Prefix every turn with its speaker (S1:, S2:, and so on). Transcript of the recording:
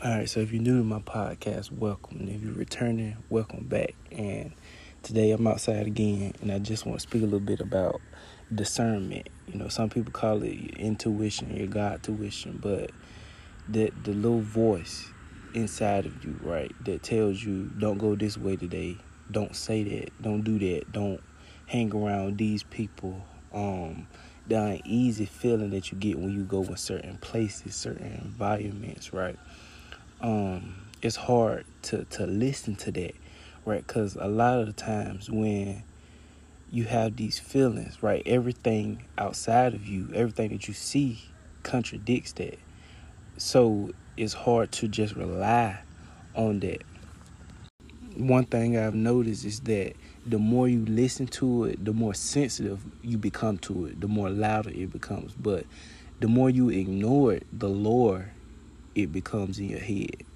S1: All right, so if you're new to my podcast, welcome. If you're returning, welcome back. And today I'm outside again, and I just want to speak a little bit about discernment. You know, some people call it your intuition, your God tuition, but that the little voice inside of you, right, that tells you don't go this way today, don't say that, don't do that, don't hang around these people. Um, the uneasy feeling that you get when you go in certain places, certain environments, right? Um, it's hard to, to listen to that, right? Because a lot of the times when you have these feelings, right, everything outside of you, everything that you see contradicts that. So it's hard to just rely on that. One thing I've noticed is that the more you listen to it, the more sensitive you become to it, the more louder it becomes. But the more you ignore it, the lower it becomes in your head.